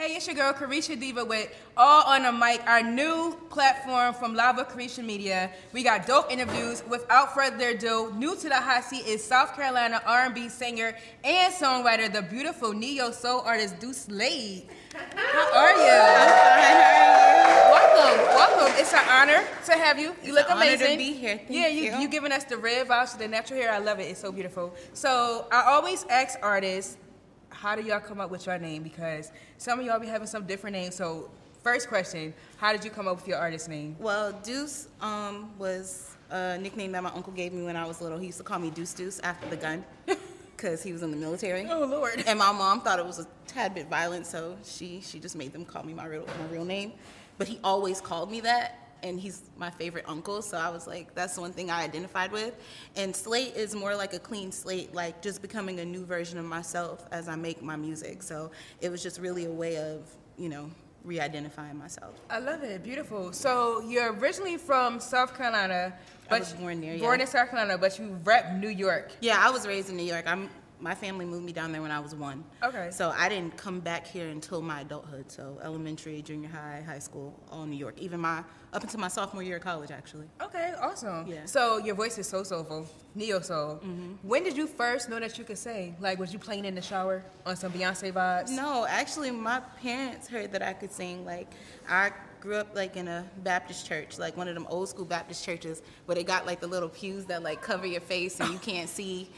Hey, it's your girl Carisha Diva with All on the Mic, our new platform from Lava Carisha Media. We got dope interviews. Without further ado, new to the hot seat is South Carolina R&B singer and songwriter, the beautiful neo soul artist Deuce Slate. How are you? Welcome, welcome. It's an honor to have you. You look an honor to amazing. be here. Thank yeah, you, you. you giving us the red vibes, the natural hair. I love it. It's so beautiful. So I always ask artists, how do y'all come up with your name? Because some of y'all be having some different names. So first question, how did you come up with your artist name? Well, Deuce um, was a nickname that my uncle gave me when I was little. He used to call me Deuce Deuce after the gun because he was in the military. Oh Lord. And my mom thought it was a tad bit violent, so she she just made them call me my real my real name. But he always called me that, and he's my favorite uncle. So I was like, that's the one thing I identified with. And Slate is more like a clean slate, like just becoming a new version of myself as I make my music. So it was just really a way of you know re-identifying myself. I love it. Beautiful. So you're originally from South Carolina, but was born there, Born in South Carolina, but you rep New York. Yeah, I was raised in New York. I'm my family moved me down there when I was one. Okay. So I didn't come back here until my adulthood. So elementary, junior high, high school, all New York. Even my up until my sophomore year of college, actually. Okay, awesome. Yeah. So your voice is so soulful, neo soul. Mm-hmm. When did you first know that you could sing? Like, was you playing in the shower on some Beyonce vibes? No, actually, my parents heard that I could sing. Like I grew up like in a Baptist church, like one of them old school Baptist churches where they got like the little pews that like cover your face and you can't see,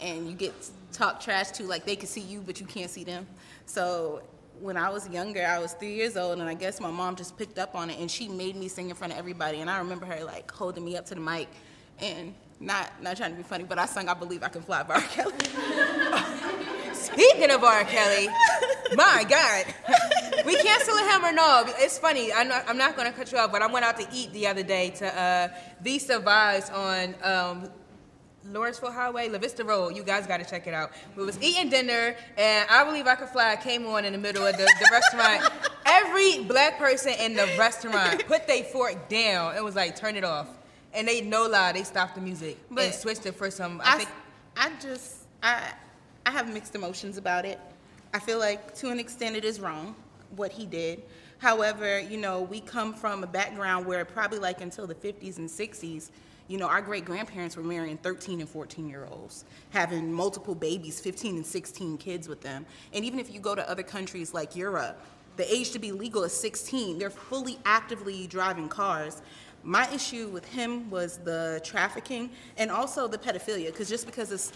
and you get talked trash to. Like they can see you, but you can't see them. So when I was younger, I was three years old, and I guess my mom just picked up on it, and she made me sing in front of everybody. And I remember her like holding me up to the mic, and not not trying to be funny, but I sung "I Believe I Can Fly" by R. Kelly. Speaking of R. Kelly, my God, we canceling him or no? It's funny. I'm not, I'm not going to cut you off, but I went out to eat the other day to uh, Vista Vibes on um, Lawrenceville Highway, La Vista Road. You guys got to check it out. We was eating dinner, and I believe I could fly came on in the middle of the, the restaurant. Every black person in the restaurant put their fork down and was like, "Turn it off." And they no lie, they stopped the music and switched it for some. I I, think I just I I have mixed emotions about it. I feel like to an extent it is wrong what he did. However, you know, we come from a background where probably like until the 50s and 60s, you know, our great grandparents were marrying 13 and 14 year olds, having multiple babies, 15 and 16 kids with them. And even if you go to other countries like Europe, the age to be legal is 16. They're fully actively driving cars. My issue with him was the trafficking and also the pedophilia, because just because it's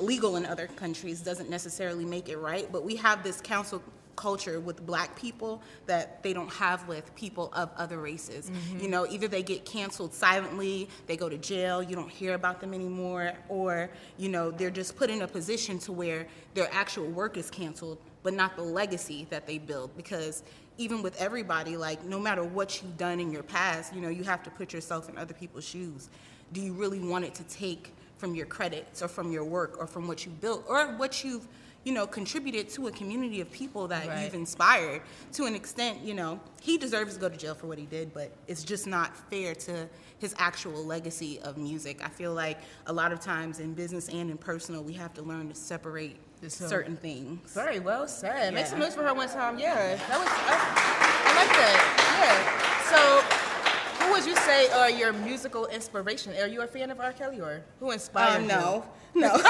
legal in other countries doesn't necessarily make it right. But we have this cancel culture with black people that they don't have with people of other races. Mm-hmm. You know, either they get canceled silently, they go to jail, you don't hear about them anymore, or, you know, they're just put in a position to where their actual work is canceled, but not the legacy that they build. Because even with everybody, like, no matter what you've done in your past, you know, you have to put yourself in other people's shoes. Do you really want it to take from your credits or from your work or from what you built or what you've you know contributed to a community of people that Right. you've inspired to an extent you know he deserves to go to jail for what he did but it's just not fair to his actual legacy of music i feel like a lot of times in business and in personal we have to learn to separate certain things Very well said. Make some noise for her one time. Yeah, that was. I, I like that. Yeah. So, who would you say are your musical inspiration? Are you a fan of R. Kelly or who inspired Um, you? no, no,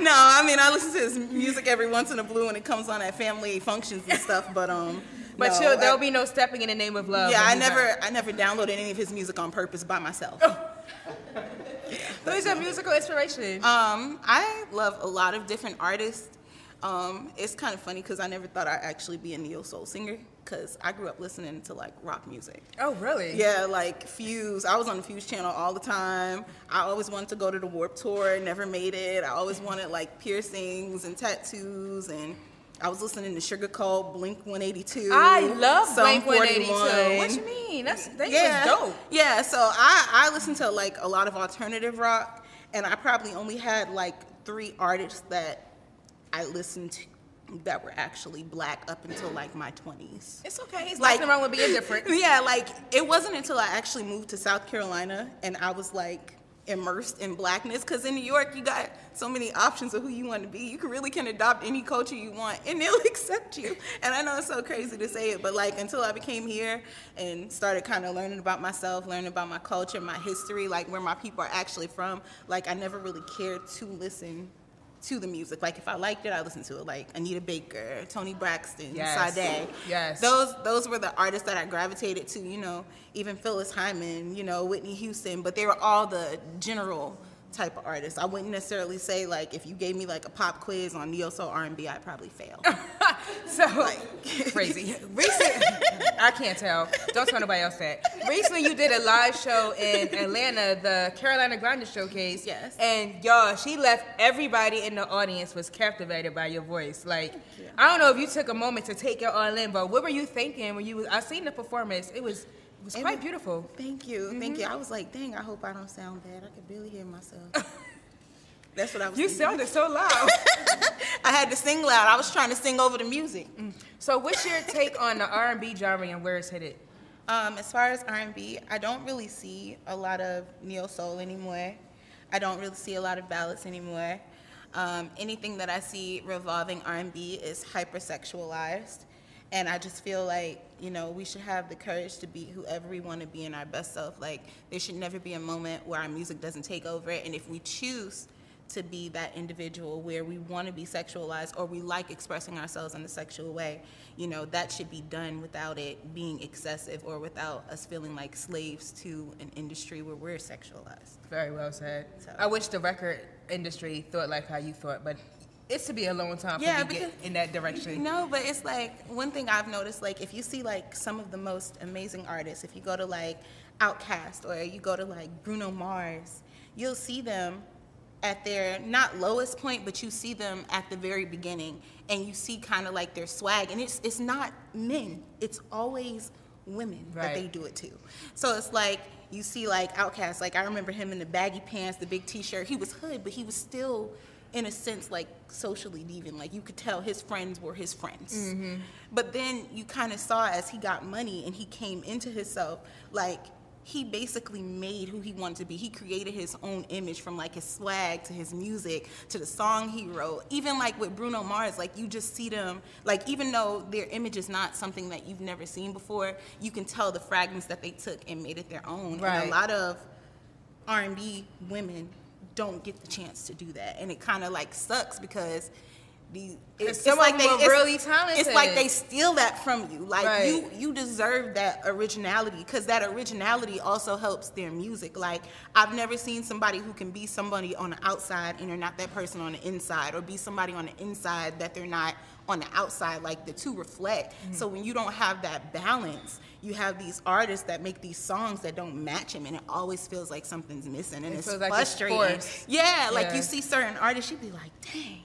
no. I mean, I listen to his music every once in a blue when it comes on at family functions and stuff. But um, But no, there'll I- be no stepping in the name of love. Yeah, I never, out. I never downloaded any of his music on purpose by myself. Who's your musical inspiration? Um, I love a lot of different artists. Um, it's kind of funny because I never thought I'd actually be a neo soul singer because I grew up listening to like rock music. oh, really? Yeah, like Fuse. I was on the Fuse channel all the time. I always wanted to go to the Warped Tour, never made it. I always wanted like piercings and tattoos, and I was listening to Sugarcult, Blink 182. I love Blink 182. What you mean? That's that yeah, dope. Yeah, so I I listen to like a lot of alternative rock, and I probably only had like three artists that I listened to that were actually black up until like my 20s. It's okay. It's Like- nothing wrong with being different. Yeah, like it wasn't until I actually moved to South Carolina and I was like immersed in blackness because in New York you got so many options of who you want to be. You can really can adopt any culture you want and they'll accept you. And I know it's so crazy to say it, but like until I became here and started kind of learning about myself, learning about my culture, my history, like where my people are actually from, like I never really cared to listen to the music. Like if I liked it, I listened to it. Like Anita Baker, Toni Braxton, Yes. Sade. Yes. Those those were the artists that I gravitated to. You know, even Phyllis Hyman, you know, Whitney Houston. But they were all the general type of artist. I wouldn't necessarily say like if you gave me like a pop quiz on neo soul R and B, I'd probably fail. So crazy. Recent, I can't tell. Don't tell nobody else that. Recently, you did a live show in Atlanta, the Carolina Grande Showcase. Yes. And y'all, she left everybody in the audience was captivated by your voice. Like, I don't know if you took a moment to take it all in, but what were you thinking when you? was- I seen the performance. It was it was quite beautiful. Thank you, thank Mm-hmm. you. I was like, dang, I hope I don't sound bad. I could barely hear myself. That's what I was. You thinking. sounded so loud. I had to sing loud. I was trying to sing over the music. so, what's your take on the R&B genre and where it's headed? Um, as far as R&B, I don't really see a lot of neo soul anymore. I don't really see a lot of ballads anymore. Um, anything that I see revolving R&B is hypersexualized, and I just feel like you know we should have the courage to be whoever we want to be in our best self. Like there should never be a moment where our music doesn't take over, and if we choose to be that individual where we want to be sexualized or we like expressing ourselves in a sexual way, you know, that should be done without it being excessive or without us feeling like slaves to an industry where we're sexualized. Very well said. So- I wish the record industry thought like how you thought, but it's to be a long time for Yeah, get because- in that direction. No, but it's like one thing I've noticed, like if you see like some of the most amazing artists, if you go to like Outkast or you go to like Bruno Mars, you'll see them at their not lowest point, but you see them at the very beginning, and you see kind of like their swag, and it's it's not men, it's always women that they do it to. So it's like you see like Outkast, like I remember him in the baggy pants, the big T-shirt. He was hood, but he was still, in a sense, like socially deviant. Like you could tell his friends were his friends. Mm-hmm. But then you kind of saw as he got money and he came into himself, like he basically made who he wanted to be. He created his own image from like his swag to his music to the song he wrote. Even like with Bruno Mars, like you just see them, like even though their image is not something that you've never seen before, you can tell the fragments that they took and made it their own. And a lot of R&B women don't get the chance to do that, and it kind of like sucks because the it's, it's like they it's- really It's like they steal that from you. Like Right. you you deserve that originality because that originality also helps their music. Like I've never seen somebody who can be somebody on the outside and they're not that person on the inside, or be somebody on the inside that they're not on the outside. Like the two reflect. Mm-hmm. So when you don't have that balance, you have these artists that make these songs that don't match them, and it always feels like something's missing, and It it's feels like it's frustrating. yeah, like Yeah. you see certain artists, you'd be like, dang.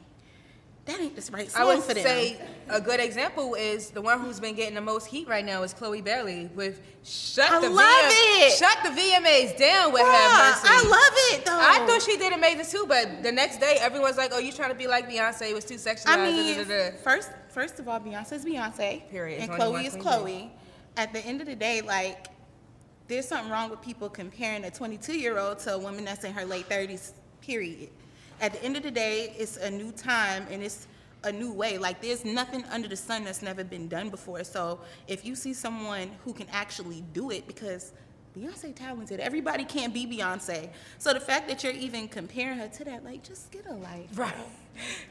That ain't the right song I would for them. say a good example is the one who's been getting the most heat right now is Chloe Bailey with "Shut I the love it. Shut the VMAs down with Bruh, Have Mercy." I love it though. I thought she did amazing too, but the next day everyone's like, "Oh, you trying to be like Beyonce? It was too sexualized." I mean, da, da, da. first, first of all, Beyonce is Beyonce, Period. and It's only Chloe one is queen Chloe. At the end of the day, like, there's something wrong with people comparing a 22 year old to a woman that's in her late 30s. Period. At the end of the day, it's a new time and it's a new way. Like, there's nothing under the sun that's never been done before. So, if you see someone who can actually do it, because Beyonce talented. Everybody can't be Beyonce. So the fact that you're even comparing her to that, like, just get a life. Right.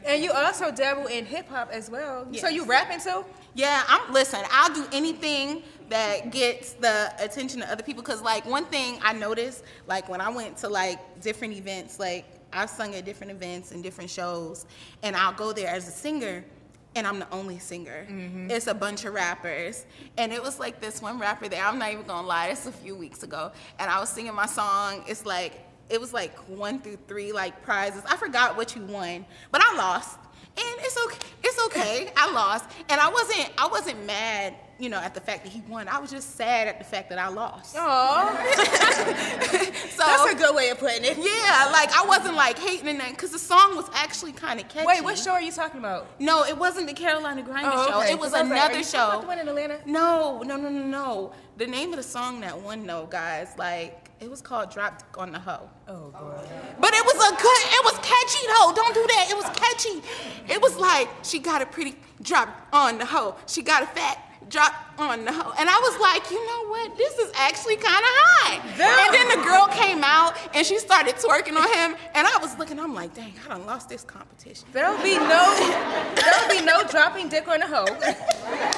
And you also dabble in hip hop as well. So Yes. you rapping too? Yeah, I'm listen, I'll do anything that gets the attention of other people cuz like one thing I noticed like when I went to like different events like I've sung at different events and different shows and I'll go there as a singer and I'm the only singer. Mm-hmm. It's a bunch of rappers. And it was like this one rapper there, I'm not even gonna lie, it's a few weeks ago. And I was singing my song. It's like, it was like one through three like prizes. I forgot what you won, but I lost. And it's okay. It's okay. I lost. And I wasn't I wasn't mad, you know, at the fact that he won. I was just sad at the fact that I lost. Oh, So that's a good way of putting it. yeah, like I wasn't like hating it because the song was actually kind of catchy. Wait, what show are you talking about? No, it wasn't the Carolina Grinding Oh, show. okay. It was I like, are another you talking about show. The one in Atlanta. No, no, no, no, no. The name of the song that won, though, guys, like It was called Drop on the Hoe. Oh, God. But it was a good, it was catchy though. Don't do that. It was catchy. It was like, she got a pretty drop on the hoe. She got a fat drop oh, on the hoe. And I was like, you know what? This is actually kind of high. Damn. And then the girl came out and she started twerking on him. And I was looking, I'm like, dang, I done lost this competition. There'll be no, there'll be no dropping dick on a hoe.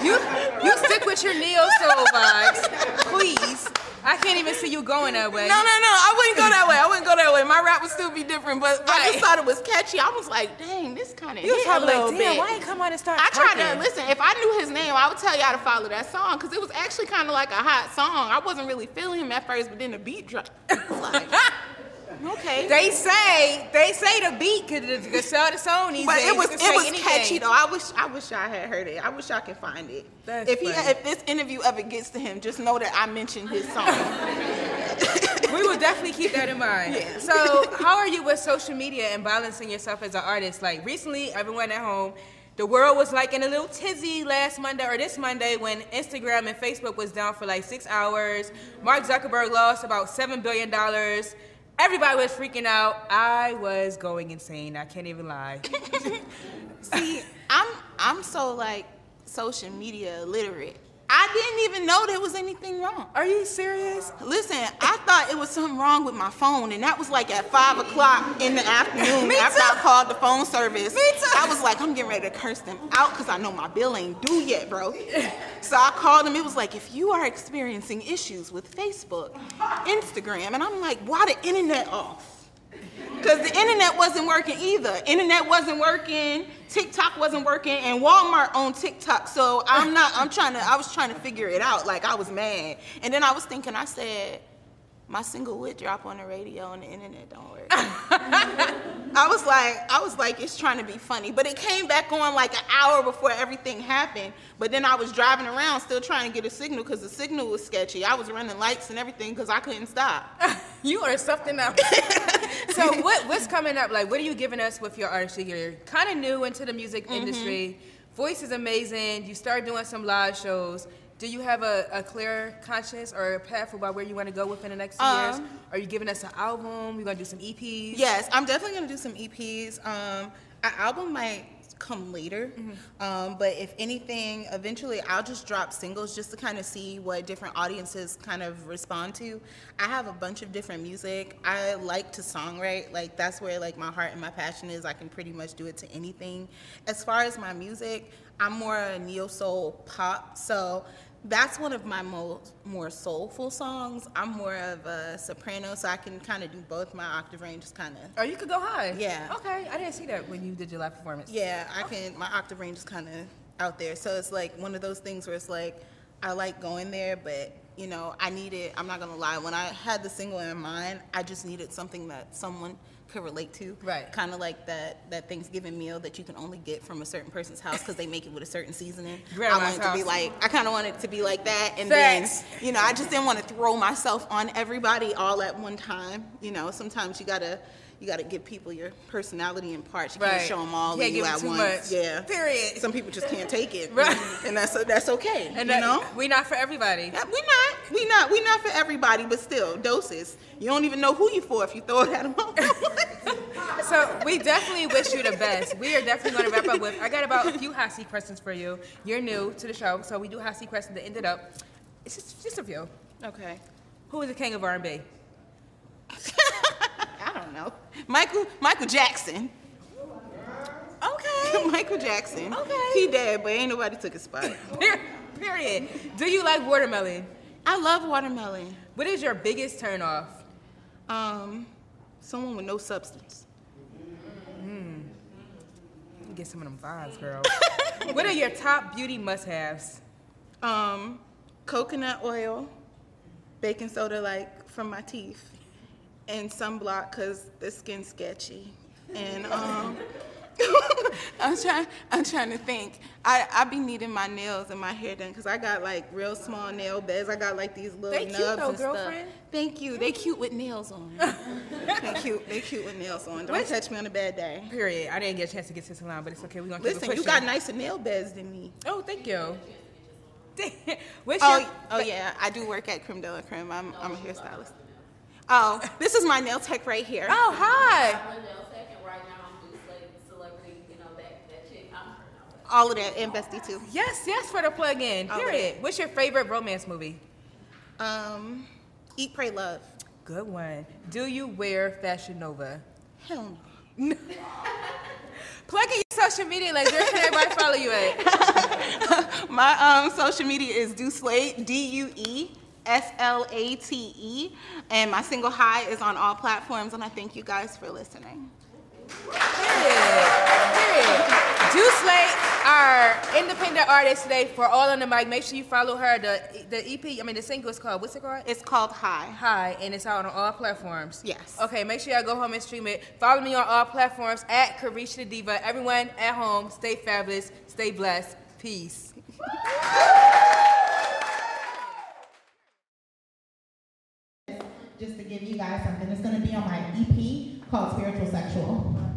You, you stick with your neo soul vibes, please. I can't even see you going that way. No, no, no. I wouldn't go that way. I wouldn't go that way. My rap would still be different, but I just thought it was catchy. I was like, dang, this kind of hit a little like, damn, bit. why ain't come on and start I tried to listen. If I knew his name, I would tell y'all to follow that song because it was actually kind of like a hot song. I wasn't really feeling him at first, but then the beat dropped. Like, okay. They say, they say the beat could, could sell the song these But days. it was it was anything. catchy though. I wish I wish I had heard it. I wish I could find it. That's if he if this interview ever gets to him, just know that I mentioned his song. We will definitely keep that in mind. Yeah. So, how are you with social media and balancing yourself as an artist? Like recently, everyone at home, the world was like in a little tizzy last Monday or this Monday when Instagram and Facebook was down for like six hours. Mark Zuckerberg lost about seven billion dollars. Everybody was freaking out. I was going insane. I can't even lie. See, I'm I'm so like social media illiterate. I didn't even know there was anything wrong. Are you serious? Listen, I thought it was something wrong with my phone, and that was like at five o'clock in the afternoon Me after too. Called the phone service. Me too. I was like, I'm getting ready to curse them out because I know my bill ain't due yet, bro. So I called them. It was like, if you are experiencing issues with Facebook, Instagram, and I'm like, why the internet off? Because the internet wasn't working either. Internet wasn't working, TikTok wasn't working, and Walmart owned TikTok. So I'm not, I'm trying to, I was trying to figure it out. Like I was mad. And then I was thinking, I said, my single would drop on the radio and the internet don't work. I was like, I was like, it's trying to be funny. But it came back on like an hour before everything happened. But then I was driving around still trying to get a signal because the signal was sketchy. I was running lights and everything because I couldn't stop. you are something else. so what what's coming up? Like, what are you giving us with your artistry? You're kind of new into the music Mm-hmm. industry. Voice is amazing. You start doing some live shows. Do you have a, a clear conscience or a path about where you want to go within the next few years? Um, Are you giving us an album? We're gonna do some EPs. Yes, I'm definitely gonna do some EPs. Um, an album might come later, um, but if anything, eventually I'll just drop singles just to kind of see what different audiences kind of respond to. I have a bunch of different music. I like to songwrite. Like that's where like my heart and my passion is. I can pretty much do it to anything. As far as my music, I'm more a neo soul pop. So that's one of my most more soulful songs. I'm more of a soprano, so I can kind of do both. My octave range is kind of oh, Or you could go high. Yeah. Okay, I didn't see that when you did your live performance. yeah. I can. My octave range is kind of out there, so it's like one of those things where it's like I like going there, but you know I needed. I'm not gonna lie. When I had the single in mind, I just needed something that someone could relate to. Right. Kind of like that that Thanksgiving meal that you can only get from a certain person's house because they make it with a certain seasoning. I want it to be like. I kind of want it to be like that, and then you know I just didn't want to throw myself on everybody all at one time. You know, sometimes you gotta. You gotta give people your personality in parts. You Right. can't show them all of you at too once. much. Yeah. Period. Some people just can't take it. Right. And that's that's okay. And you that, know? we're not for everybody. Yeah, We not. We not. We not for everybody, but still, doses. You don't even know who you for if you throw it at them. So we definitely wish you the best. We are definitely going to wrap up with. I got about a few hot seat questions for you. You're new to the show, so we do hot seat questions to end it up. It's just, just a few. okay. Who is the king of R&B? I don't know. Michael Michael Jackson. Okay. Michael Jackson. Okay. He dead, but ain't nobody took his spot. Period. Do you like watermelon? I love watermelon. What is your biggest turn off? Um, someone with no substance. Hmm. Get some of them vibes, girl. what are your top beauty must-haves? Um, coconut oil, baking soda like from my teeth, and sunblock because the skin's sketchy. And um, I'm trying. I'm trying to think. I I be needing my nails and my hair done because I got like real small nail beds. I got like these little They nubs cute though, and stuff. girlfriend. Thank you. They cute with nails on. they cute. They cute with nails on. Don't catch me on a bad day. Period. I didn't get a chance to get to the salon, but it's okay. We're gonna Listen, you got nicer nail beds than me. Oh, thank you. What's Oh, your oh yeah, I do work at Creme de la Creme. I'm, I'm a hairstylist. Oh, this is my nail tech right here. Oh, hi. I'm a nail tech, and right now I'm Deuce Slate, celebrity, you know, that, that chick, I'm her now. All of that and Bestie too. Yes, yes, for the plug in. All Period. right. What's your favorite romance movie? Um, Eat, Pray, Love. Good one. Do you wear Fashion Nova? Hell no. Plug in your social media like Where can everybody follow you at? My um, social media is Due Slate, D U E S L A T E, and my single High is on all platforms. And I thank you guys for listening. Period. Period. Deuce Slate, our independent artist today for All on the Mic. Make sure you follow her. The the EP, I mean the single is called, what's it called? It's called High. Hi, and it's out on all platforms. Yes. Okay, make sure y'all go home and stream it. Follow me on all platforms at Carisha the Diva. Everyone at home, stay fabulous, stay blessed. Peace. just to give you guys something. It's going to be on my EP called Spiritual Sexual.